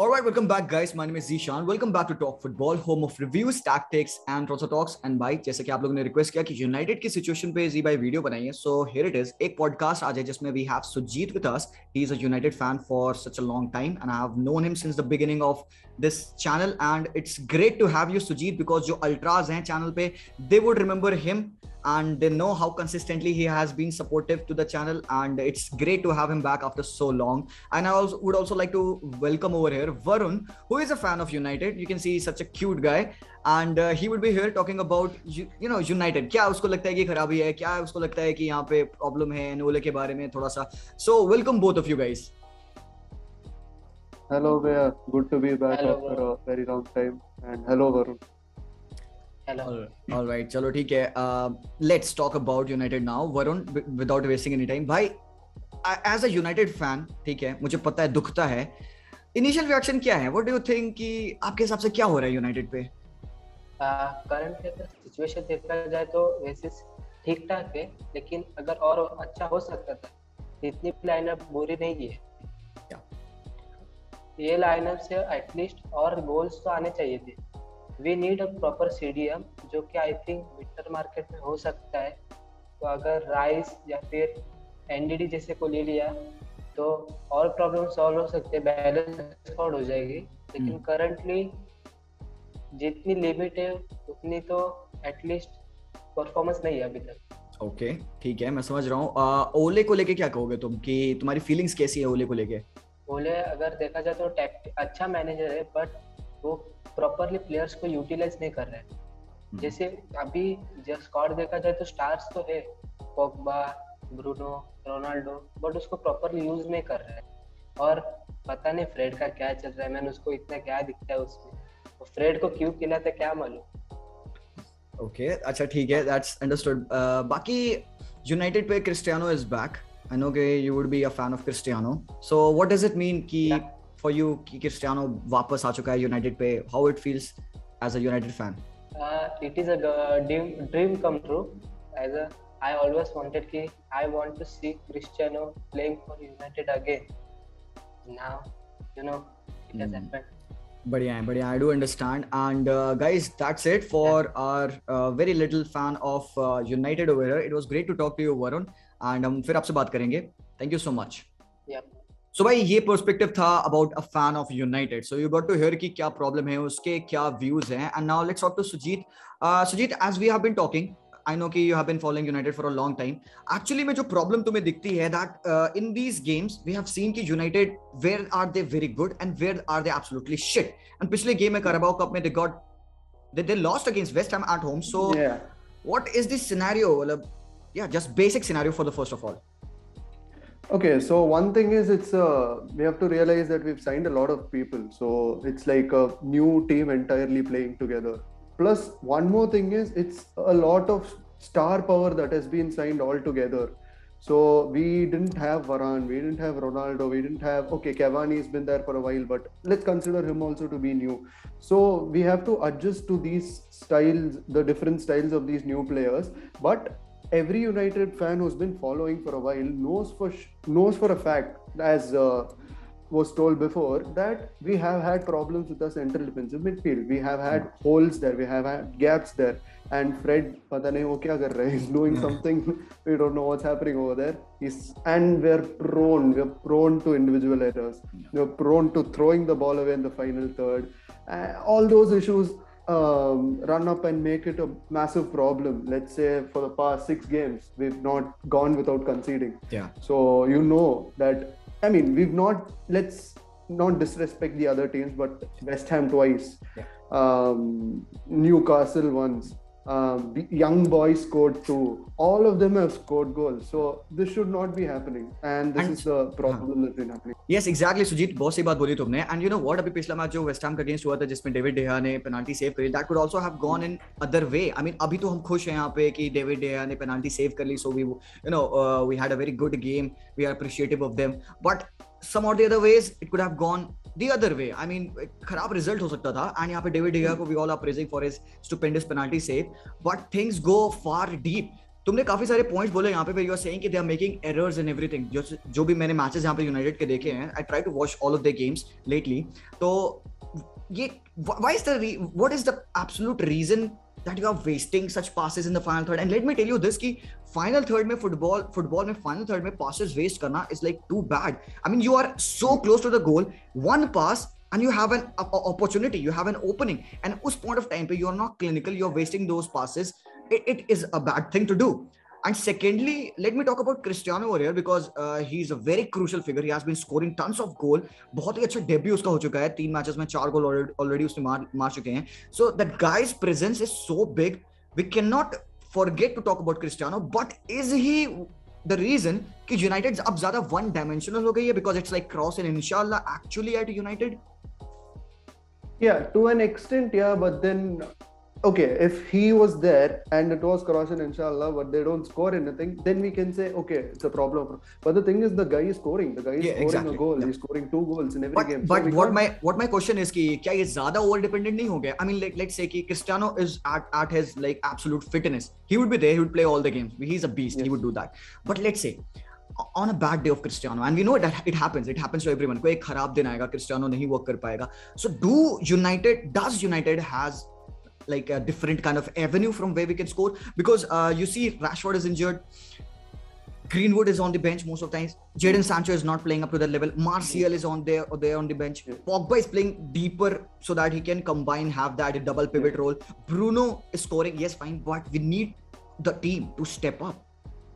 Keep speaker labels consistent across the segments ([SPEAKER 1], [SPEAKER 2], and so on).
[SPEAKER 1] All right, welcome back, guys. My name is Zishan. Welcome back to Talk Football, home of reviews, tactics, and also talks. And भाई जैसे कि आप लोगों ने request किया कि यूनाइटेड की सिचुएशन पे जी भाई वीडियो बनाइए सो हियर इट इज एक पॉडकास्ट आज है जिसमें we have Sujit with us he is a United fan for such a long time and I have known him since the beginning of this channel and it's great to have you Sujit because जो ultras हैं channel पे they would remember him and they know how consistently he has been supportive to the channel and it's great to have him back after so long and i also would also like to welcome over here here, Varun, who is a fan of United. You can see he's such a cute guy. And he would be here talking about you know United क्या उसको लगता है कि खराबी है क्या उसको लगता है कि यहाँ पे प्रॉब्लम है एनोले के बारे में थोड़ा सा? So welcome both of you guys
[SPEAKER 2] hello भैया good to be back after a very long time and hello Varun
[SPEAKER 1] alright चलो ठीक है. Let's talk about United now Varun without wasting any time भाई एज अ यूनाइटेड फ़ैन ठीक है मुझे पता है दुखता है इनिशियल रिएक्शन क्या है? व्हाट डू यू थिंक कि आपके हिसाब से क्या हो रहा है यूनाइटेड पे?
[SPEAKER 3] करंट अगर सिचुएशन देखा जाए तो वैसे ठीक ठाक है लेकिन अगर और अच्छा हो सकता था इतनी लाइनअप बुरी नहीं है।
[SPEAKER 1] क्या?
[SPEAKER 3] ये लाइनअप से एटलीस्ट और गोल्स तो आने चाहिए थे। We need a proper CDM जो कि आई थिंक विंटर मार्केट में हो सकता है। तो अगर राइस या फिर एनडीडी जैसे को ले लिया तो और प्रॉब्लम सॉल्व हो सकते हैं बैलेंस हो जाएगी। लेकिन
[SPEAKER 1] हम्म।
[SPEAKER 3] करंटली जितनी लिमिट है उतनी तो एटलीस्ट परफॉर्मेंस नहीं है अभी तक।
[SPEAKER 1] ओके ठीक है मैं समझ रहा हूँ। ओले को लेके क्या कहोगे तुम कि तुम्हारी फीलिंग्स कैसी है ओले को लेके?
[SPEAKER 3] बोले अगर देखा जाए तो टैक्ट अच्छा मैनेजर है बट वो प्रॉपरली प्लेयर्स को यूटिलाइज नहीं कर रहे हैं। जैसे अभी जब स्क्वाड देखा जाए तो स्टार्स तो है पोगबा ब्रूनो रोनाल्डो बट उसको प्रॉपरली यूज़ नहीं कर रहे हैं। और पता नहीं फ्रेड का क्या चल रहा है मैंने उसको इतना क्या दिखता है उसमें। तो फ्रेड को क्यों खिलाते क्या मालूम?
[SPEAKER 1] ओके अच्छा ठीक है दैट्स अंडरस्टूड बाकी यूनाइटेड पे Cristiano is back I know कि you would be a fan of Cristiano so what does it mean कि फॉर यू कि क्रिस्टियानो वापस आ चुका है यूनाइटेड पे? How it feels as a United fan
[SPEAKER 3] uh, it is a g- dream dream come true. As a i always wanted ki i want to see cristiano playing for united again. Now you know it has
[SPEAKER 1] Hmm.
[SPEAKER 3] happened.
[SPEAKER 1] बढ़िया है बढ़िया I do understand and guys that's it for our very little fan of United over here it was great to talk to you Varun and हम फिर आपसे बात करेंगे. Thank you so
[SPEAKER 3] much
[SPEAKER 1] so भाई ये पर्सपेक्टिव था about a fan of United so you got to hear कि क्या प्रॉब्लम है उसके क्या व्यूज़ हैं. And now let's talk to Sujit Sujit as we have been talking I know कि you have been following United for a long time actually में जो problem तुम्हें दिखती है that in these games we have seen कि United where are they very good and where are they absolutely shit and पिछले game में Carabao cup में they got they, they lost against West Ham at home. So
[SPEAKER 2] yeah.
[SPEAKER 1] what is the scenario? Well, yeah, just basic scenario for the first of all.
[SPEAKER 2] Okay, so one thing is it's uh, we have to realize that we've signed a lot of people. So it's like a new team entirely playing together. Plus, one more thing is it's a lot of star power that has been signed all together. So we didn't have Varane, we didn't have Ronaldo, we didn't have okay, Cavani's been there for a while, but let's consider him also to be new. So we have to adjust to these styles, the different styles of these new players. But every United fan who's been following for a while knows for knows for a fact, as uh, was told before that we have had problems with the central defensive midfield. We have had holes there, we have had gaps there. And Fred, pata nahi wo he's doing something. we don't know what's happening over there. He's, and we're prone, we're prone to individual errors. We're prone to throwing the ball away in the final third. Uh, all those issues um, run up and make it a massive problem. Let's say for the past six games, we've not gone without conceding.
[SPEAKER 1] Yeah.
[SPEAKER 2] So you know that I mean we've not let's not disrespect the other teams, but West Ham twice,
[SPEAKER 1] Yeah.
[SPEAKER 2] um, Newcastle once. Um, the young boys scored two. All of them have scored goals. So this should not be happening, and this
[SPEAKER 1] And-
[SPEAKER 2] is the problem that's been happening.
[SPEAKER 1] Yes, exactly, Sujit बहुत सही बात बोली तुमने and you know what अभी पिछला match जो West Ham का against हुआ था जिसमें डेविड डेहा ने पेनाल्टी सेव करी that could also have gone in other way I mean अभी तो हम खुश हैं यहाँ पे कि डेविड डेहा ने पेनाल्टी सेव कर ली so we you know we had a very good game we are appreciative of them but some और the other ways it could have gone the other way I mean खराब result हो सकता था and यहाँ पे David de Gea को we all are praising for his stupendous penalty save but things go far deep तुमने काफ़ी सारे पॉइंट्स बोले यहाँ पे यू आर सेइंग कि they are making errors in everything जो जो भी मैंने मैचेस यहाँ पे यूनाइटेड के देखे हैं I try to watch all of the games lately तो ये why is the what is the absolute reason that you are wasting such passes in the final third. And let me tell you this ki final third mein football football mein final third mein passes waste karna is like too bad. I mean you are so close to the goal one pass and you have an opportunity you have an opening. And us point of time you are not clinical you're wasting those passes. It, it is a bad thing to do and secondly, let me talk about Cristiano over here because uh, he's a very crucial figure. He has been scoring tons of goal. बहुत ही अच्छा debut उसका हो चुका है तीन matches में चार गोल already उसने मार मार चुके हैं so that guy's presence is so big we can not forget to talk about Cristiano but is he the reason कि यूनाइटेड अब ज़्यादा वन डायमेंशनल हो गई है because it's like cross in इंशाल्लाह actually at United
[SPEAKER 2] Yeah, to an extent, yeah, but then okay, if he was there and it was crossing, inshallah, but they don't score anything, then we can say, okay, it's a problem. But the thing is, the guy is scoring. The guy is yeah, scoring exactly. a goal. Yeah. He's scoring two goals in every
[SPEAKER 1] but,
[SPEAKER 2] game.
[SPEAKER 1] But so what can't... my what my question is, ki kya ye ज़्यादा over dependent nahi हो I mean, like let's say ki Cristiano is at at his like absolute fitness. He would be there. He would play all the games. He's a beast. Yes. He would do that. But let's say on a bad day of Cristiano, and we know that it happens. It happens to everyone. कोई खराब दिन आएगा. Cristiano नहीं work कर पाएगा. So do United does United has like a different kind of avenue from where we can score because uh, you see Rashford is injured. Greenwood is on the bench most of the times. Jadon Sancho is not playing up to that level. Martial is on there or there on the bench. Pogba is playing deeper so that he can combine, have that double pivot role. Bruno is scoring, yes, fine, but we need the team to step up.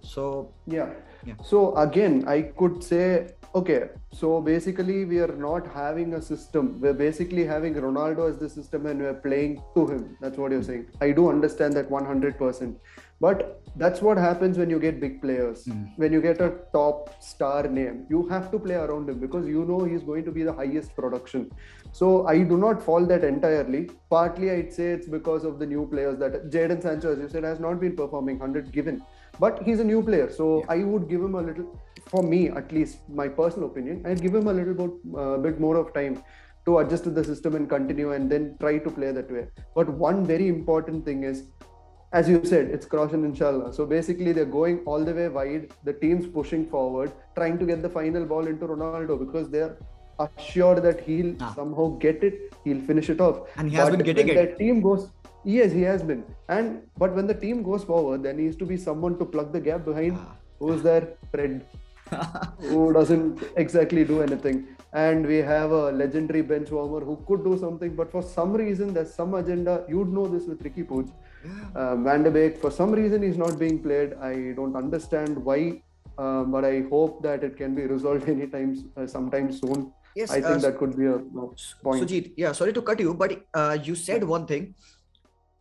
[SPEAKER 1] So
[SPEAKER 2] yeah. Yeah. So again, I could say okay so basically we are not having a system. We're basically having ronaldo as the system and we're playing to him. That's what you're saying. I do understand that 100% but that's what happens when you get big players. Mm. when you get a top star name you have to play around him because you know he's going to be the highest production. So i do not fault that entirely. Partly i'd say it's because of the new players that jadon sancho as you said has not been performing 100 given but he's a new player so yeah. i would give him a little for me at least my personal opinion i'd give him a little bit, uh, bit more of time to adjust to the system and continue and then try to play that way. But one very important thing is as you said it's crossing inshallah. So basically they're going all the way wide. The team's pushing forward trying to get the final ball into ronaldo because they're assured that he'll ah. somehow get it he'll finish it off.
[SPEAKER 1] And he has but been getting
[SPEAKER 2] it.
[SPEAKER 1] that
[SPEAKER 2] team goes Yes, he has been. And but when the team goes forward, there needs to be someone to plug the gap behind. Ah. Who's there? Fred, who doesn't exactly do anything. And we have a legendary bench warmer who could do something, but for some reason, there's some agenda. You'd know this with Riqui Puig. Uh, Van de Beek, for some reason, he's not being played. I don't understand why, uh, but I hope that it can be resolved anytime, uh, sometime soon. Yes, I think uh, that could be a point.
[SPEAKER 1] Sujit, yeah, sorry to cut you, but uh, you said one thing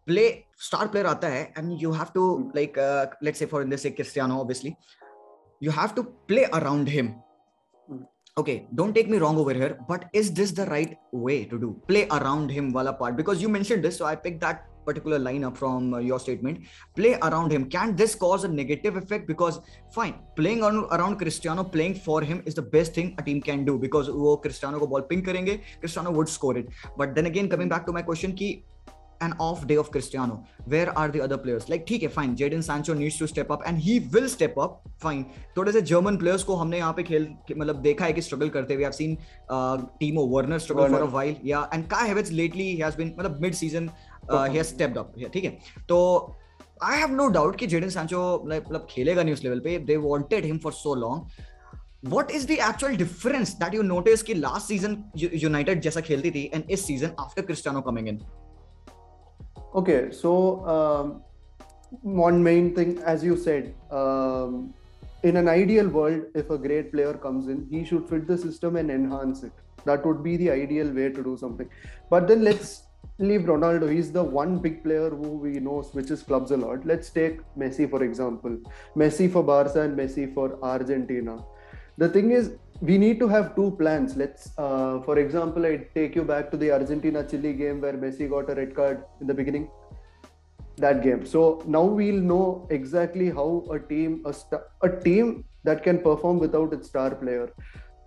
[SPEAKER 1] play star player आता है and you have to like let say for in this Cristiano obviously you have to play around him okay don't take me wrong over here but is this the right way to do play around him वाला part because you mention this so I pick that particular line up from your statement play around him can this cause a negative effect because fine playing around Cristiano playing for him is the best thing a team can do because वो Cristiano को ball pink करेंगे Cristiano would score it but then again coming back to my question की an off day of Cristiano. Where are the other players? Like ठीक है fine, Jadon Sancho needs to step up and he will step up. Fine. थोड़े से German players को हमने यहाँ पे खेल मतलब देखा है कि struggle करते हुए. I've seen uh, Timo Werner struggle Werner. for a while. Yeah, and Kai Havertz lately he has been मतलब mid season uh, he has stepped up. Yeah, ठीक है. तो I have no doubt कि Jadon Sancho मतलब खेलेगा नहीं उस level पे. They wanted him for so long. what is the actual difference that you notice कि last season United जैसा खेलती थी and इस season after Cristiano coming in
[SPEAKER 2] Okay, so um, one main thing, as you said, um, in an ideal world, if a great player comes in, he should fit the system and enhance it. That would be the ideal way to do something. But then let's leave Ronaldo. He's the one big player who we know switches clubs a lot. Let's take Messi, for example. Messi for Barca and Messi for Argentina. The thing is, we need to have two plans. Let's, uh, for example, I take you back to the Argentina Chile game where Messi got a red card in the beginning. That game. So now we'll know exactly how a team, a, a team that can perform without its star player.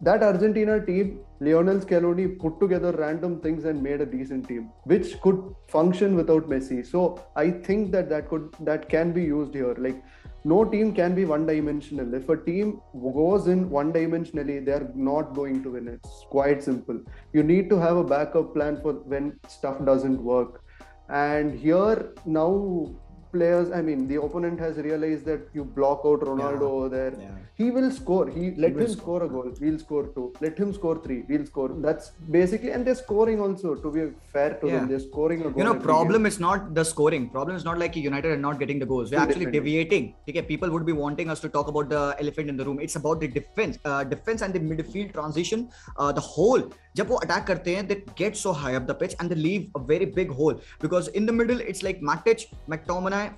[SPEAKER 2] That Argentina team, Lionel Scaloni put together random things and made a decent team, which could function without Messi. So I think that that could that can be used here. Like no team can be one dimensional. If a team goes in one dimensionally, they're not going to win. It's quite simple. You need to have a backup plan for when stuff doesn't work. And here now players, I mean, the opponent has realized that you block out Ronaldo
[SPEAKER 1] Yeah.
[SPEAKER 2] over there.
[SPEAKER 1] Yeah.
[SPEAKER 2] He will score. He let
[SPEAKER 1] will
[SPEAKER 2] him score a goal. We'll score two. Let him score three. We'll score. That's basically, and they're scoring also. To be fair to
[SPEAKER 1] Yeah.
[SPEAKER 2] them, they're scoring a goal.
[SPEAKER 1] you know
[SPEAKER 2] every
[SPEAKER 1] problem
[SPEAKER 2] game.
[SPEAKER 1] is not the scoring problem is not like united are not getting the goals we're actually
[SPEAKER 2] Definitely.
[SPEAKER 1] deviating okay people would be wanting us to talk about the elephant in the room it's about the defense uh, defense and the midfield transition uh, the whole जब वो attack करते हैं they get so high up the pitch and they leave a very big hole because in the middle it's like Matic,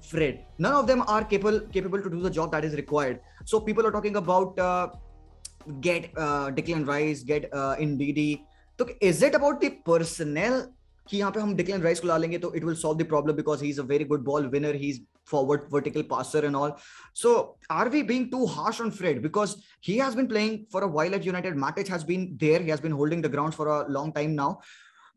[SPEAKER 1] Fred. None of them are capable capable to do the job that is required. So people are talking about uh, get uh, Declan Rice, get uh, Ndidi. Is it about the personnel? कि यहाँ पे हम Declan Rice it will solve the problem because solve the problem because he is a very good ball forward vertical passer and all. So are we being too harsh on Fred because he has been playing for a while at United? Matic has been there. He has been holding the ground for a long time now.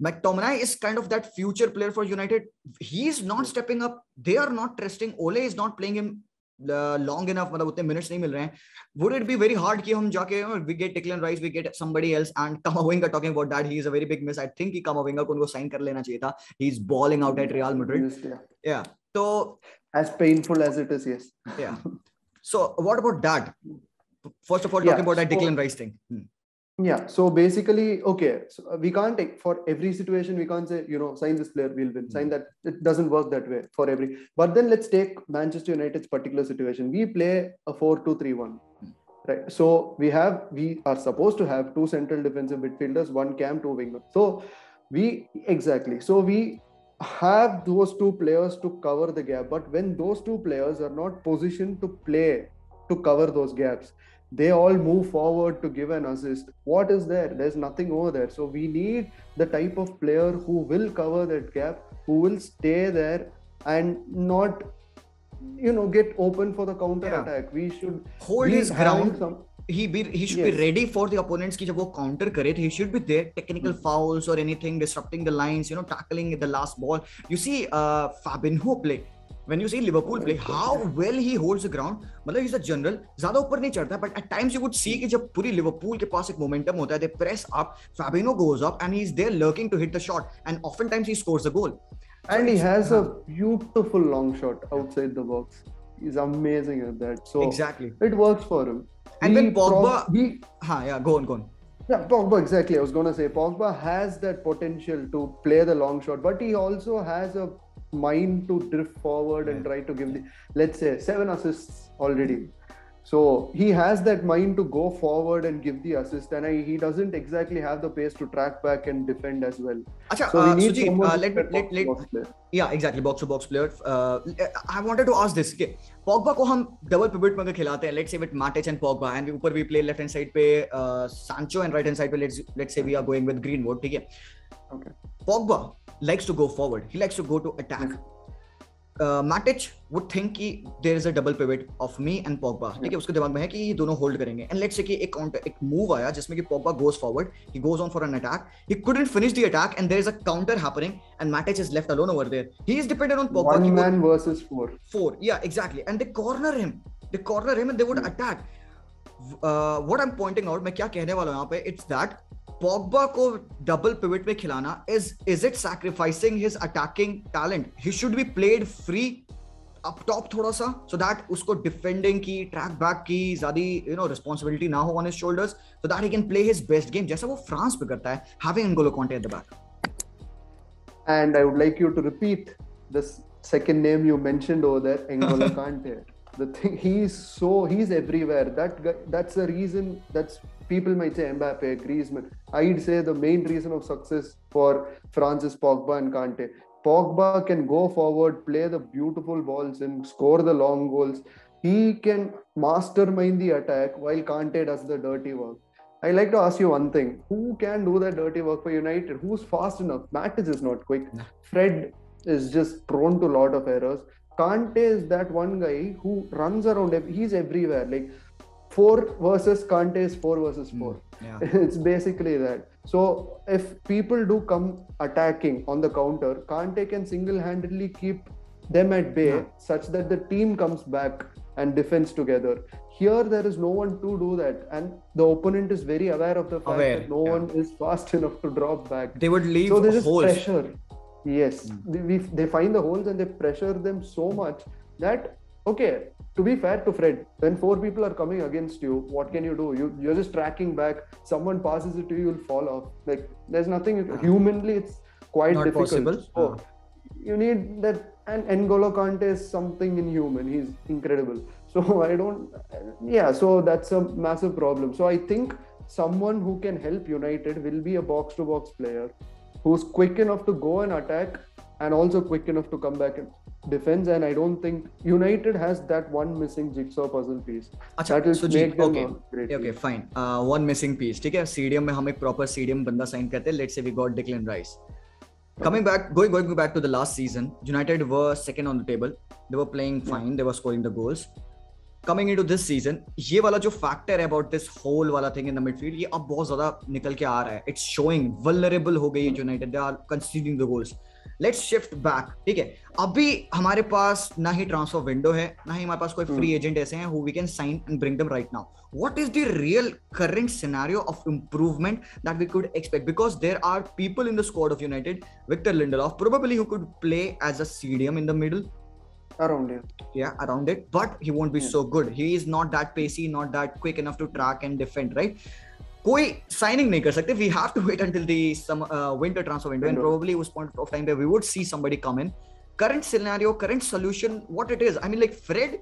[SPEAKER 1] McTominay is kind of that future player for United. He's not stepping up. They are not trusting. Ole is not playing him long enough मतलब उतने minutes नहीं मिल रहे हैं would it be very hard कि हम जाके we get Declan Rice we get somebody else and Camavinga talking about that he is a very big miss I think कि कमाविंगा को उनको साइन कर लेना चाहिए था he is balling out at Real Madrid या तो
[SPEAKER 2] as painful as it is yes
[SPEAKER 1] yeah so what about that first of all
[SPEAKER 2] yeah.
[SPEAKER 1] talking about that declan so, rice thing hmm.
[SPEAKER 2] Yeah. So basically, okay, so uh, we can't take for every situation, we can't say, you know, sign this player, we'll win. Sign hmm. that. It doesn't work that way for every. But then let's take Manchester United's particular situation. We play a 4 2 3 1. Hmm. Right. So we have, we are supposed to have two central defensive midfielders, one cam, two winger. So we, exactly. So we have those two players to cover the gap. But when those two players are not positioned to play to cover those gaps, they all move forward to give an assist. What is there? There's nothing over there. So we need the type of player who will cover that gap, who will stay there and not, you know, get open for the counter
[SPEAKER 1] Yeah.
[SPEAKER 2] attack. We should
[SPEAKER 1] Hold his ground.
[SPEAKER 2] Some,
[SPEAKER 1] he be he should
[SPEAKER 2] Yes.
[SPEAKER 1] be ready for the opponents ki jab wo counter kare he should be there technical fouls or anything disrupting the lines you know tackling the last ball you see uh Fabinho play when you see Liverpool play how well he holds the ground मतलब he's a general ज्यादा ऊपर नहीं चढ़ता but at times you would see कि जब पूरी Liverpool के पास एक momentum होता है they press up Fabinho goes up and he's there lurking to hit the shot and oftentimes he scores a goal
[SPEAKER 2] and he
[SPEAKER 1] it's-
[SPEAKER 2] has
[SPEAKER 1] huh.
[SPEAKER 2] a beautiful long shot outside the box. He's amazing at that. So
[SPEAKER 1] exactly
[SPEAKER 2] it works for him.
[SPEAKER 1] And when
[SPEAKER 2] He prob-
[SPEAKER 1] Pogba-
[SPEAKER 2] he
[SPEAKER 1] हाँ yeah go on go on
[SPEAKER 2] Yeah, Pogba, exactly. I was going to say Pogba has that potential to play the long shot, but he also has a mind to drift forward and
[SPEAKER 1] Yeah.
[SPEAKER 2] try to give the, let's say, seven assists already. So he has that mind to go forward and give the assist, and I, he doesn't exactly have the pace to track back and defend as well.
[SPEAKER 1] अच्छा
[SPEAKER 2] So we
[SPEAKER 1] uh,
[SPEAKER 2] need
[SPEAKER 1] Suji
[SPEAKER 2] someone
[SPEAKER 1] uh,
[SPEAKER 2] who's
[SPEAKER 1] let me
[SPEAKER 2] that
[SPEAKER 1] let let
[SPEAKER 2] box-to-box player.
[SPEAKER 1] yeah exactly box to box player uh, i wanted to ask this okay pogba को हम double pivot में अगर खिलाते हैं let's say with matic and pogba and ऊपर we play left hand side पे uh, sancho and right hand side पे let's let's say we are going with greenwood ठीक है
[SPEAKER 2] Okay.
[SPEAKER 1] Pogba likes to go forward. He likes to go to attack. Uh, Matic would think कि there is a double pivot of me and Pogba ठीक है उसके दिमाग में है कि ये दोनों होल्ड करेंगे. एंड लेट्स से कि एक एक मूव आया जिसमें कि Pogba goes forward he goes on for an attack he couldn't finish the attack and there is a counter happening and Matic is left alone over there he is dependent on Pogba
[SPEAKER 2] one man versus four
[SPEAKER 1] four या exactly and they corner him they corner him and they would attack what I am pointing out मैं क्या कहने वाला हूँ यहाँ पे? It's that Pogba को double pivot में खिलाना is is it sacrificing his attacking talent he should be played free up top थोड़ा सा सो so दैट उसको डिफेंडिंग की ट्रैक बैक की ज़्यादा यू नो रिस्पॉन्सिबिलिटी ना हो on his shoulders so that he can play his best game जैसा वो फ्रांस पे करता है having Ngolo Kante at the back
[SPEAKER 2] and I would like you to repeat this second name you mentioned over there, N'Golo Kante. The thing he's so he's everywhere. That guy, that's the reason. That's people might say Mbappe, Griezmann. I'd say the main reason of success for France is Pogba and Kante. Pogba can go forward, play the beautiful balls, and score the long goals. He can mastermind the attack while Kante does the dirty work. I like to ask you one thing: Who can do that dirty work for United? Who's fast enough? Matic is not quick. Fred is just prone to a lot of errors. Kante is that one guy who runs around. He's everywhere. Like four versus Kante is four versus four.
[SPEAKER 1] yeah
[SPEAKER 2] it's basically that. So if people do come attacking on the counter, Kante can single-handedly keep them at bay,
[SPEAKER 1] Yeah.
[SPEAKER 2] such that the team comes back and defends together. Here, there is no one to do that, and the opponent is very aware of the fact
[SPEAKER 1] Aware,
[SPEAKER 2] that no
[SPEAKER 1] yeah.
[SPEAKER 2] one is fast enough to drop back.
[SPEAKER 1] They would leave
[SPEAKER 2] so there's
[SPEAKER 1] holes.
[SPEAKER 2] pressure. Yes,
[SPEAKER 1] Mm.
[SPEAKER 2] they, we, they find the holes and they pressure them so much that okay. To be fair to Fred, when four people are coming against you, what can you do? You you're just tracking back. Someone passes it to you, you'll fall off. Like there's nothing you- humanly. It's quite
[SPEAKER 1] Not
[SPEAKER 2] difficult.
[SPEAKER 1] possible.
[SPEAKER 2] So
[SPEAKER 1] Ah.
[SPEAKER 2] you need that. And N'Golo Kante is something inhuman. He's incredible. So I don't. Yeah. So that's a massive problem. So I think someone who can help United will be a box-to-box player who's quick enough to go and attack and also quick enough to come back and defense. And I don't think United has that one missing jigsaw puzzle piece.
[SPEAKER 1] अच्छा
[SPEAKER 2] That will
[SPEAKER 1] Sujeet
[SPEAKER 2] make them a great
[SPEAKER 1] okay
[SPEAKER 2] team.
[SPEAKER 1] Fine one missing piece ठीक है CDM में हम एक proper CDM बंदा sign करते हैं let's say we got Declan Rice coming back going going back to the last season united were second on the table they were playing fine they were scoring the goals coming into this season ये वाला जो factor है about this whole वाला thing in the midfield ये अब बहुत ज़्यादा निकल के आ रहा है इट्स शोइंग वल्नरेबल हो गई है United they are conceding the goals let's shift back ठीक है अभी हमारे पास ना ही ट्रांसफ़र विंडो है ना ही हमारे पास कोई फ्री एजेंट hmm. ऐसे हैं who we can sign and bring them right now what is the real current scenario of improvement that we could expect because there are people in the squad of United Victor Lindelof probably could play as a CDM in the middle
[SPEAKER 2] around it
[SPEAKER 1] Yeah, around it. But he won't be
[SPEAKER 2] yeah.
[SPEAKER 1] so good. He is not that pacey, not that quick enough to track and defend. कोई signing नहीं कर सकते. We have to wait until the some winter transfer
[SPEAKER 2] window
[SPEAKER 1] and probably उस point of time पे we would see somebody come in current scenario current solution what it is I mean like Fred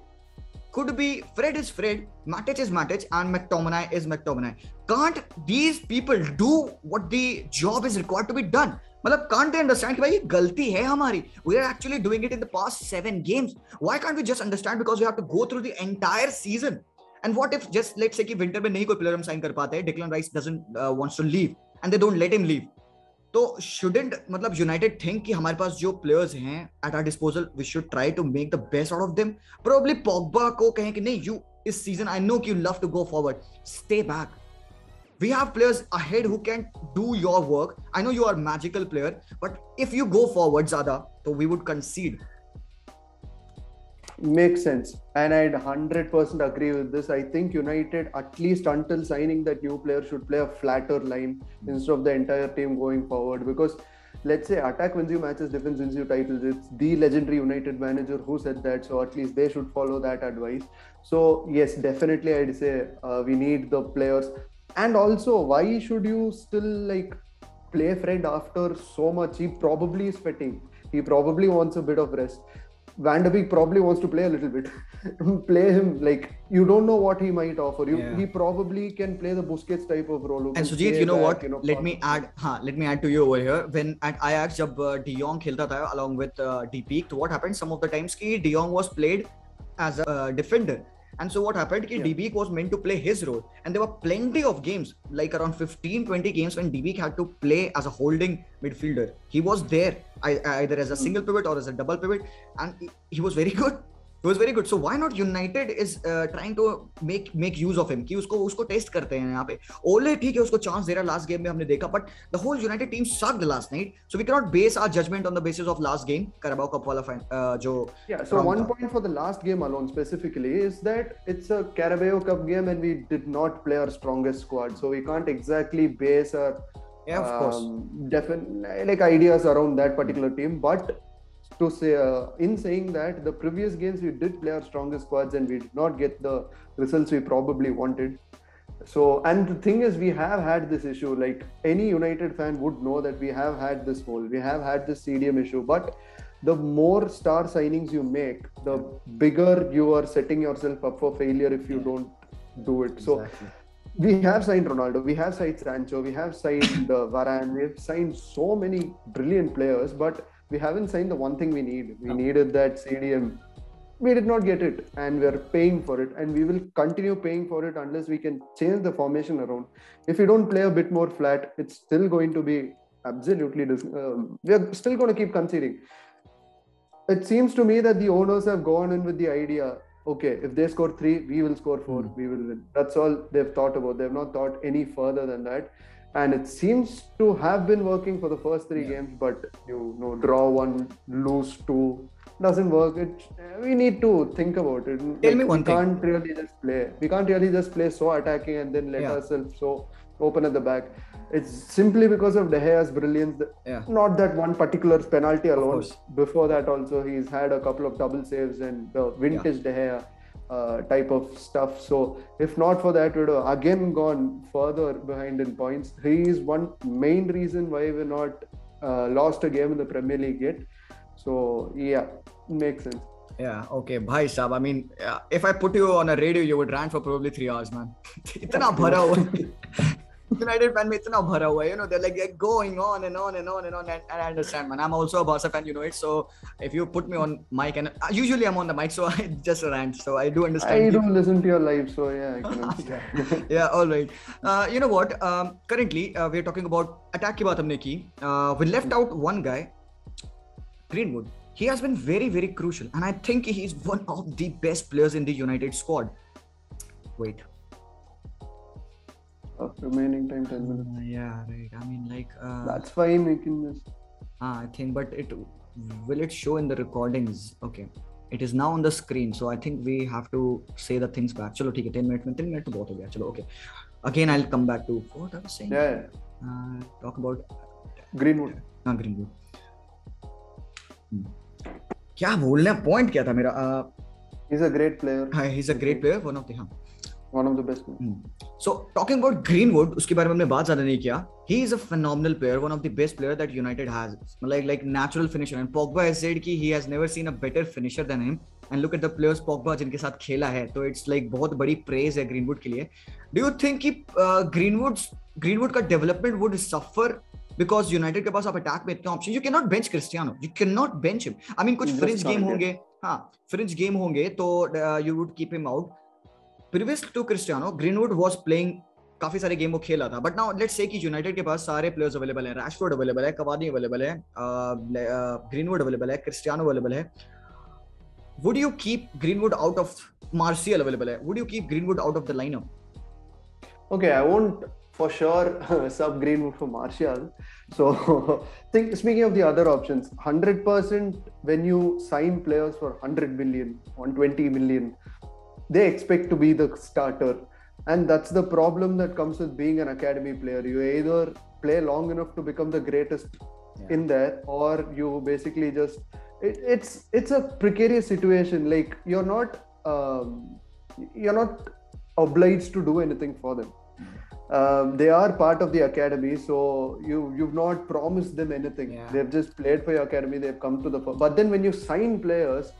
[SPEAKER 1] could be fred is fred matic is matic and mctominay is mctominay. Can't these people do what the job is required to be done? मतलब can't they understand कि भाई ये गलती है हमारी? We are actually doing it in the past seven games why can't we just understand because we have to go through the entire season and what if just let say winter में नहीं कोई player हम sign कर पाते हैं Declan Rice wants to leave and they let him leave तो shouldn't मतलब United think कि हमारे पास जो प्लेयर्स हैं at our disposal we should try to make the best out of them probably Pogba को कहें कि नहीं यू इस season I know you love to go forward stay back we have players ahead who can do your work I know you are magical player but if you go forward ज़्यादा तो we would consider
[SPEAKER 2] Makes sense. And I'd 100% agree with this. I think United, at least until signing that new player, should play a flatter line instead of the entire team going forward. Because let's say attack wins you matches, defense wins you titles. It's the legendary United manager who said that. So at least they should follow that advice. So, yes, definitely, I'd say uh, we need the players. And also, why should you still like play Fred after so much? He probably is sweating. He probably wants a bit of rest. Van de Beek probably wants to play a little bit. play him like you don't know what he might offer. You,
[SPEAKER 1] yeah.
[SPEAKER 2] He probably can play the Busquets type of role.
[SPEAKER 1] And Sujit, you know
[SPEAKER 2] back,
[SPEAKER 1] what? You know, let me add. Let me add to you over here. When at Ajax, jab uh, De Jong khelta tha along with uh, De Beek, what happened? Some of the times, ki De Jong was played as a uh, defender and so what happened? Ki
[SPEAKER 2] Yeah.
[SPEAKER 1] Beek was meant to play his role, and there were plenty of games, like around 15, 20 games, when DB had to play as a holding midfielder. He was there either as a hmm. single pivot or as a double pivot, and he was very good. He was very good. So why not United is uh, trying to make make use of him कि उसको उसको test करते हैं यहाँ पे ओले ठीक है उसको चांस दे रहा लास्ट गेम में हमने देखा but the whole United team sucked last night so we can not base our judgement on the basis of last game Carabao Cup वाला फाइन जो
[SPEAKER 2] Yeah, so
[SPEAKER 1] From
[SPEAKER 2] one
[SPEAKER 1] the-
[SPEAKER 2] point for the last game alone specifically is that it's a Carabao Cup game and we did not play our strongest squad, so we can't exactly base our
[SPEAKER 1] Yeah, of course.
[SPEAKER 2] um, defin- like ideas around that particular team. But to say, uh, in saying that, the previous games we did play our strongest squads and we did not get the results we probably wanted. So, and the thing is, we have had this issue. Like any United fan would know that we have had this hole, we have had this CDM issue. But the more star signings you make, the bigger you are setting yourself up for failure if you don't do it. So, we have signed Ronaldo, we have signed Sancho, we have signed uh, Varane, we have signed so many brilliant players, but we haven't signed the one thing we need. We
[SPEAKER 1] No.
[SPEAKER 2] needed that CDM. We did not get it, and we are paying for it, and we will continue paying for it unless we can change the formation around. If we don't play a bit more flat, it's still going to be absolutely. Dis- um, we are still going to keep conceding. It seems to me that the owners have gone in with the idea okay, if they score three, we will score four,
[SPEAKER 1] Hmm.
[SPEAKER 2] we will win. That's all they've thought about. They've not thought any further than that. And it seems to have been working for the first three
[SPEAKER 1] Yeah.
[SPEAKER 2] games, but you know, draw one, lose two, doesn't work. It we need to think about it.
[SPEAKER 1] Tell
[SPEAKER 2] Like,
[SPEAKER 1] me one
[SPEAKER 2] we
[SPEAKER 1] thing.
[SPEAKER 2] can't really just play. We can't really just play so attacking and then let
[SPEAKER 1] Yeah.
[SPEAKER 2] ourselves so open at the back. It's simply because of De Gea's brilliance.
[SPEAKER 1] Yeah.
[SPEAKER 2] Not that one particular penalty alone. Before that, also he's had a couple of double saves and the vintage De Gea uh, type of stuff. So if not for that, we'd have again gone further behind in points. He is one main reason why we're not uh, lost a game in the Premier League yet. So yeah, makes sense.
[SPEAKER 1] Yeah, okay, bhai sab. I mean, uh, if I put you on a radio, you would rant for probably three hours, man. United fan में इतना भरा हुआ है, you know, they're like they're going on and on and on and on, and, and I understand, man. I'm also a Barca fan, you know it. So if you put me on mic, and uh, usually I'm on the mic, so I just rant. So I do understand.
[SPEAKER 2] I
[SPEAKER 1] you.
[SPEAKER 2] do listen to your live, so yeah, I can understand.
[SPEAKER 1] yeah all right uh, you know what um, currently uh, we're talking about attack की बात हमने की uh, we left out one guy Greenwood he has been very very crucial and I think he's one of the best players in the United squad wait
[SPEAKER 2] of remaining time 10 minutes.
[SPEAKER 1] Uh, yeah, right. I mean, like. Uh,
[SPEAKER 2] That's why I'm making this.
[SPEAKER 1] Uh, I think, but it will it show in the recordings? Okay. It is now on the screen so I think we have to say the things back चलो ठीक है ten minute में तीन minute तो बहुत हो गया चलो okay again I come back to what are saying talk about
[SPEAKER 2] Greenwood
[SPEAKER 1] हाँ ग्रीनवुड क्या बोलना पॉइंट क्या था मेरा
[SPEAKER 2] he is a great player
[SPEAKER 1] he is a great player one of the हाँ
[SPEAKER 2] one of the best
[SPEAKER 1] so talking about Greenwood उसके बारे में हमने बात ज़्यादा नहीं किया he is a phenomenal player one of the best player that United has like like natural finisher and Pogba has said कि he has never seen a better finisher than him and look at the players Pogba जिनके साथ खेला है तो it's like like बहुत बड़ी praise है Greenwood के लिए डू यू थिंक कि ग्रीनवुड ग्रीनवुड का development would suffer because United के पास आप अटैक में इतने option you can not bench Cristiano you can not bench him I mean कुछ फ्रिज गेम होंगे हाँ फ्रिज गेम होंगे तो you would keep him out previous to Cristiano Greenwood was playing काफ़ी सारे गेम वो खेला था। But now let say United के पास सारे प्लेयर्स अवेलेबल है रैशवर्ड अवेलेबल है कवानी अवेलेबल है ग्रीनवुड अवेलेबल है क्रिस्टियानो अवेलेबल है। Would you keep Greenwood out of Martial available है? Would you keep Greenwood out of the line
[SPEAKER 2] okay I won't for sure sub Greenwood for Martial so think speaking of the other options 100% when you sign players for 100 million 120 million they expect to be the starter. And that's the problem that comes with being an academy player. You either play long enough to become the greatest in there, or you basically just it, it's it's a precarious situation. Like you're not um, you're not obliged to do anything for them. Um, they are part of the academy, so you you've not promised them anything.
[SPEAKER 1] Yeah.
[SPEAKER 2] They've just played for your academy. They've come to the. But then when you sign players,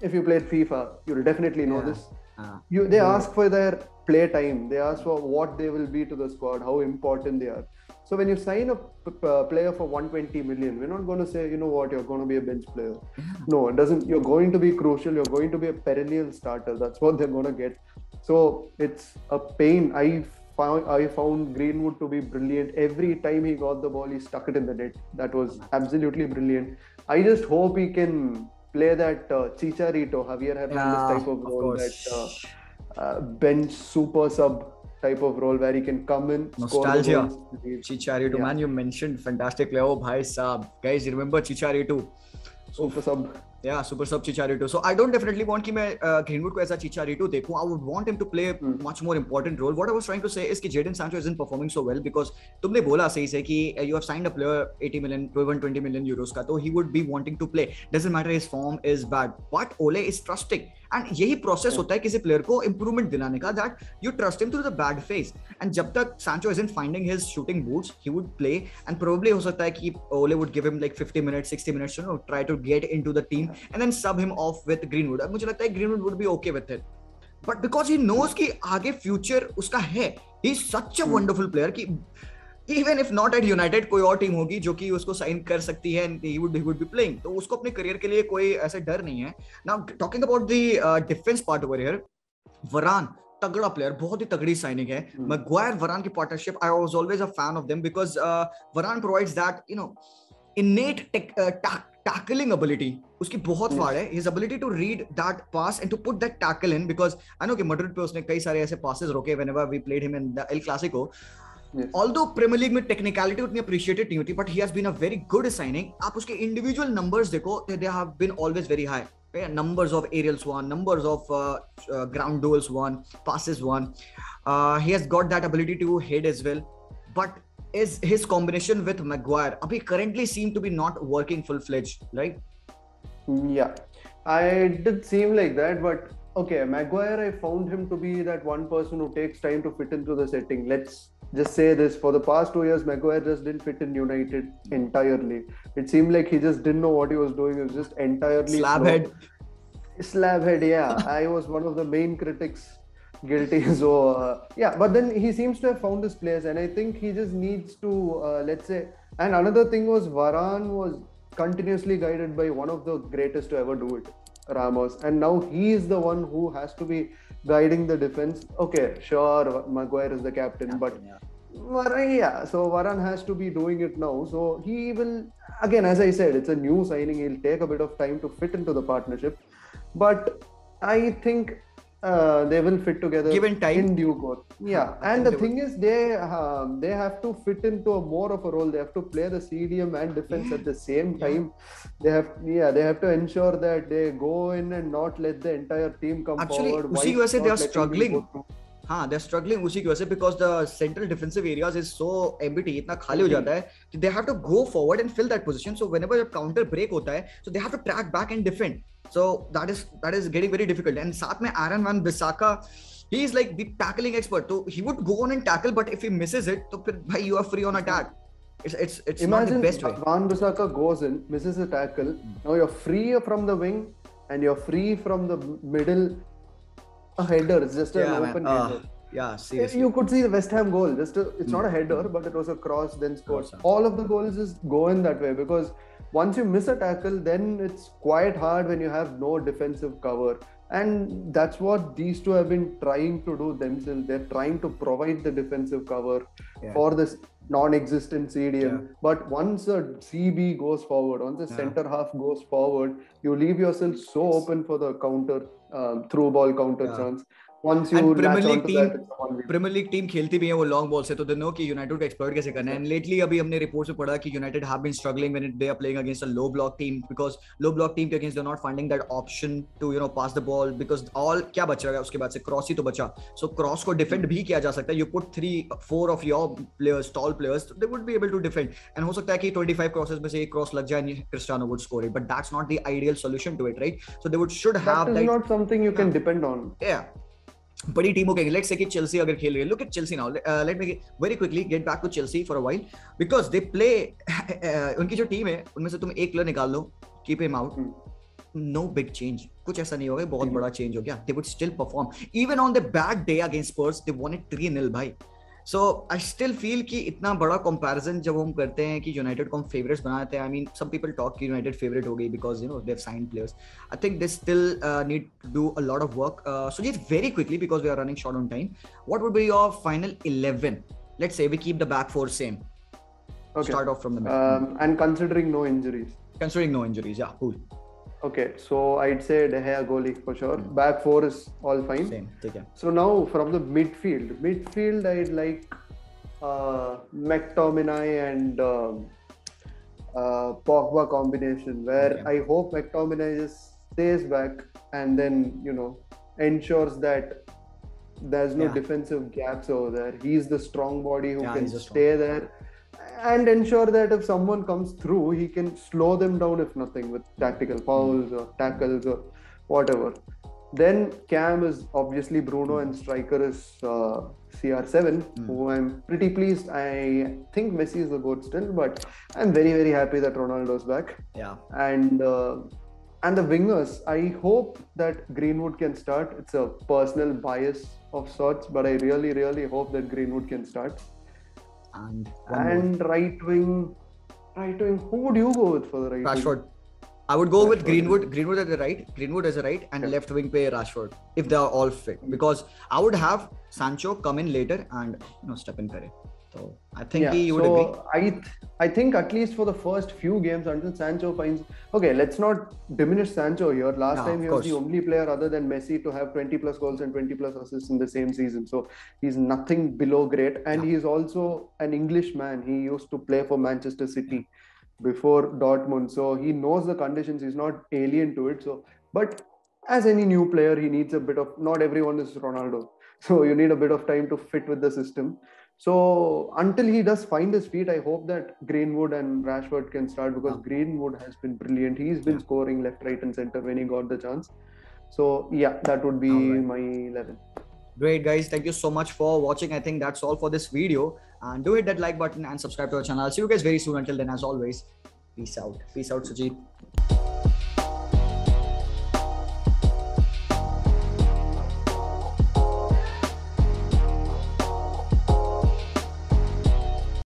[SPEAKER 2] if you played FIFA, you'll definitely know
[SPEAKER 1] Yeah.
[SPEAKER 2] this.
[SPEAKER 1] Ah.
[SPEAKER 2] You they ask for their play time. They ask for what they will be to the squad, how important they are. So when you sign a player for 120 million, we're not going to say, you know what, you're going to be a bench player. No, it doesn't. You're going to be crucial. You're going to be a perennial starter. That's what they're going to get. So it's a pain. I found I found Greenwood to be brilliant. Every time he got the ball, he stuck it in the net. That was absolutely brilliant. I just hope he can play that uh, Chicharito, Javier Hernandez
[SPEAKER 1] Yeah,
[SPEAKER 2] type of
[SPEAKER 1] of
[SPEAKER 2] role,
[SPEAKER 1] course.
[SPEAKER 2] that uh, uh, bench super sub type of role where he can come in,
[SPEAKER 1] Nostalgia. Chicharito,
[SPEAKER 2] Yeah.
[SPEAKER 1] man, you mentioned fantastic player. Oh, bhai saab. Guys, remember Chicharito?
[SPEAKER 2] super sub.
[SPEAKER 1] या super sub Chicharito so I don't definitely want कि मैं Greenwood को ऐसा अ रिटू देखूँ I would want him to play much more important role what I was trying to say is कि Jadon Sancho isn't performing so well because तुमने बोला सही से कि you have signed a player 80 million 120 million euros का तो he would be wanting to play doesn't matter his form is bad but Ole is trusting and यही process hmm. होता है किसी प्लेयर को इंप्रूवमेंट दिलाने का that you trust him through the bad phase and जब तक Sancho is in finding his shooting boots he would play and probably हो सकता है कि Ole would give him like 50 minute 60 minutes you know try to get into the team and then sub him off with Greenwood मुझे लगता है Greenwood would be okay with it but because he knows कि आगे future उसका है he such a wonderful player कि even if not at United कोई और टीम होगी जो कि उसको साइन कर सकती है he would he would be playing तो उसको अपने करियर के लिए कोई ऐसा डर नहीं है. Now talking about the defence part over here Varane तगड़ा प्लेयर बहुत ही तगड़ी साइनिंग है.
[SPEAKER 2] Hmm.
[SPEAKER 1] मैग्वायर वरान की partnership I was always a fan of them because Varane provides that you know innate tackling ability उसकी बहुत. फाड़ है his ability to read that pass and to put that tackle in because I know कि Madrid पे उसने कई सारे ऐसे passes रोके whenever we played him in the El Clasico. Although Premier League में टेक्निकलिटी उतनी अप्रिशिएटेड नहीं होती but he has been a very good signing आप उसके इंडिविजुअल नंबर्स देखो they have been always very high numbers of aerials won numbers of uh, uh, ground duels won passes won uh, he has got that ability to hit as well but is his combination with maguire abhi currently seem to be not working full fledged right
[SPEAKER 2] Yeah, I did seem like that, but okay, Maguire, I found him to be that one person who takes time to fit into the setting. Let's just say this for the past two years, Maguire just didn't fit in United entirely. It seemed like he just didn't know what he was doing. He was just entirely
[SPEAKER 1] slab
[SPEAKER 2] slow.
[SPEAKER 1] head
[SPEAKER 2] Slab head, yeah. I was one of the main critics guilty. So, uh, yeah, but then he seems to have found his place, and I think he just needs to, uh, let's say, and another thing was Varane was continuously guided by one of the greatest to ever do it, Ramos, and now he is the one who has to be guiding the defense. Okay, sure, Maguire is the captain, but
[SPEAKER 1] yeah.
[SPEAKER 2] Varane, yeah, so Varane has to be doing it now. So he will, again, as I said, it's a new signing. He'll take a bit of time to fit into the partnership. But I think uh, they will fit together
[SPEAKER 1] Given time.
[SPEAKER 2] in due course. Yeah,
[SPEAKER 1] I
[SPEAKER 2] and
[SPEAKER 1] think
[SPEAKER 2] the
[SPEAKER 1] they
[SPEAKER 2] thing is, they um, they have to fit into a more of a role. They have to play the CDM and defense at the same
[SPEAKER 1] Yeah.
[SPEAKER 2] time. They have, yeah, they have to ensure that they go in and not let the entire team come
[SPEAKER 1] Actually,
[SPEAKER 2] forward.
[SPEAKER 1] उसी की
[SPEAKER 2] while
[SPEAKER 1] वजह से
[SPEAKER 2] not
[SPEAKER 1] they are
[SPEAKER 2] letting them
[SPEAKER 1] struggling.
[SPEAKER 2] go through.
[SPEAKER 1] हाँ दे struggling उसी की वजह से because the central defensive areas is so empty इतना खाली हो जाता है कि they have to go forward and fill that position so whenever जब काउंटर ब्रेक होता है so they have to track back and defend so that is that is getting very difficult. And Sat mein Aaron Wan-Bissaka, is like the tackling expert. So he would go on and tackle, but if he misses it, so bhai, you are free on attack. It's it's it's Imagine not the best way.
[SPEAKER 2] Wan-Bissaka goes in, misses the tackle. Now you're free from the wing and you're free from the middle. A header, it's just
[SPEAKER 1] yeah,
[SPEAKER 2] an
[SPEAKER 1] man. open uh,
[SPEAKER 2] header.
[SPEAKER 1] Yeah, seriously.
[SPEAKER 2] You could see the West Ham goal. Just a, it's mm. not a header, but it was a cross, then
[SPEAKER 1] scores. Awesome.
[SPEAKER 2] All of the goals is go in that way because once you miss a tackle, then it's quite hard when you have no defensive cover. And that's what these two have been trying to do themselves. They're trying to provide the defensive cover
[SPEAKER 1] Yeah.
[SPEAKER 2] for this non-existent CDM.
[SPEAKER 1] Yeah.
[SPEAKER 2] But once a CB goes forward, once the
[SPEAKER 1] Yeah.
[SPEAKER 2] center half goes forward, you leave yourself so open for the counter, um, through ball counter chance. Once you
[SPEAKER 1] And Premier
[SPEAKER 2] latch
[SPEAKER 1] League
[SPEAKER 2] onto
[SPEAKER 1] team-
[SPEAKER 2] that, it's a 1v1.
[SPEAKER 1] Premier League team खेलती भी है वो long ball से तो they know कि United को exploit कैसे करना है। एंड लेटली अभी हमने रिपोर्ट्स में पढ़ा कि United have been struggling when they are playing against a low block team because low block team के against they are not finding that option to you know pass the ball because all क्या बच है उसके बाद से? Cross ही तो बचा। So cross को डिफेंड भी किया जा सकता है। You put three four of your players tall players they would be able to defend and हो सकता है कि 25 क्रॉसेस में से एक क्रॉस लग जाए and Cristiano would score it but that's not the ideal solution to it right so they would should have
[SPEAKER 2] that not something you can depend on.
[SPEAKER 1] yeah. बड़ी टीमों के लेट्स से कि Chelsea अगर खेल रही है। Look at Chelsea now let me very quickly get back to Chelsea for a while because they play उनकी जो टीम है उनमें से तुम एक प्लेयर निकाल लो keep him out no big change कुछ ऐसा नहीं होगा बहुत
[SPEAKER 2] हम्म।
[SPEAKER 1] बड़ा चेंज हो गया। They would still perform even on the bad day against Spurs they it 3 nil भाई। सो आई स्टिल फील कि इतना बड़ा कंपैरिजन जब हम करते हैं कि यूनाइटेड को हम फेवरेट्स बनाते हैं I mean some people talk कि यूनाइटेड फेवरेट हो गई because you know they have signed players I think they still need to do a lot of work so Jeet very quickly because we are running short on time what would be your final 11 let's say we keep the back four same
[SPEAKER 2] Okay.
[SPEAKER 1] start off from the middle
[SPEAKER 2] Um, and considering no injuries.
[SPEAKER 1] considering no injuries yeah cool.
[SPEAKER 2] Okay, so I'd say De Gea goalie for sure. Back four is all fine.
[SPEAKER 1] same care
[SPEAKER 2] So now from the midfield, midfield I'd like uh, McTominay and um, uh, Pogba combination, where
[SPEAKER 1] Okay.
[SPEAKER 2] I hope McTominay just stays back and then you know ensures that there's no
[SPEAKER 1] Yeah.
[SPEAKER 2] defensive gaps over there. He's the strong body who
[SPEAKER 1] Yeah,
[SPEAKER 2] can stay there and ensure that if someone comes through, he can slow them down if nothing with tactical fouls or tackles or whatever. Then Cam is obviously Bruno and striker is uh, CR7, who I'm pretty pleased. I think Messi is the goat still, but I'm very very happy that Ronaldo's back.
[SPEAKER 1] yeah
[SPEAKER 2] And uh, and the wingers, I hope that Greenwood can start. It's a personal bias of sorts, but I really really hope that Greenwood can start.
[SPEAKER 1] And one more.
[SPEAKER 2] right wing, right wing. Who would you go with for the right wing?
[SPEAKER 1] Rashford. I would go with Greenwood. Greenwood at the right. Greenwood as a right, and
[SPEAKER 2] Yeah.
[SPEAKER 1] left wing pay Rashford if they are all fit. Because I would have Sancho come in later and you know step in करे. So I think
[SPEAKER 2] yeah,
[SPEAKER 1] he would
[SPEAKER 2] so
[SPEAKER 1] agree.
[SPEAKER 2] I th- I think at least for the first few games until Sancho finds okay, let's not diminish Sancho here. Last
[SPEAKER 1] No,
[SPEAKER 2] time he was the only player other than Messi to have 20 plus goals and 20 plus assists in the same season. So he's nothing below great, and
[SPEAKER 1] Yeah.
[SPEAKER 2] he's also an Englishman. He used to play for Manchester City before Dortmund, so he knows the conditions. He's not alien to it. So, but as any new player, he needs a bit of. Not everyone is Ronaldo, so you need a bit of time to fit with the system. So until he does find his feet, I hope that Greenwood and Rashford can start because
[SPEAKER 1] Yeah.
[SPEAKER 2] Greenwood has been brilliant. He's been
[SPEAKER 1] Yeah.
[SPEAKER 2] scoring left, right, and center when he got the chance. So yeah, that would be
[SPEAKER 1] Alright.
[SPEAKER 2] my eleven.
[SPEAKER 1] Great, guys. Thank you so much for watching. I think that's all for this video. And do hit that like button and subscribe to our channel. I'll see you guys very soon. Until then, as always, peace out. Peace out, Sujit.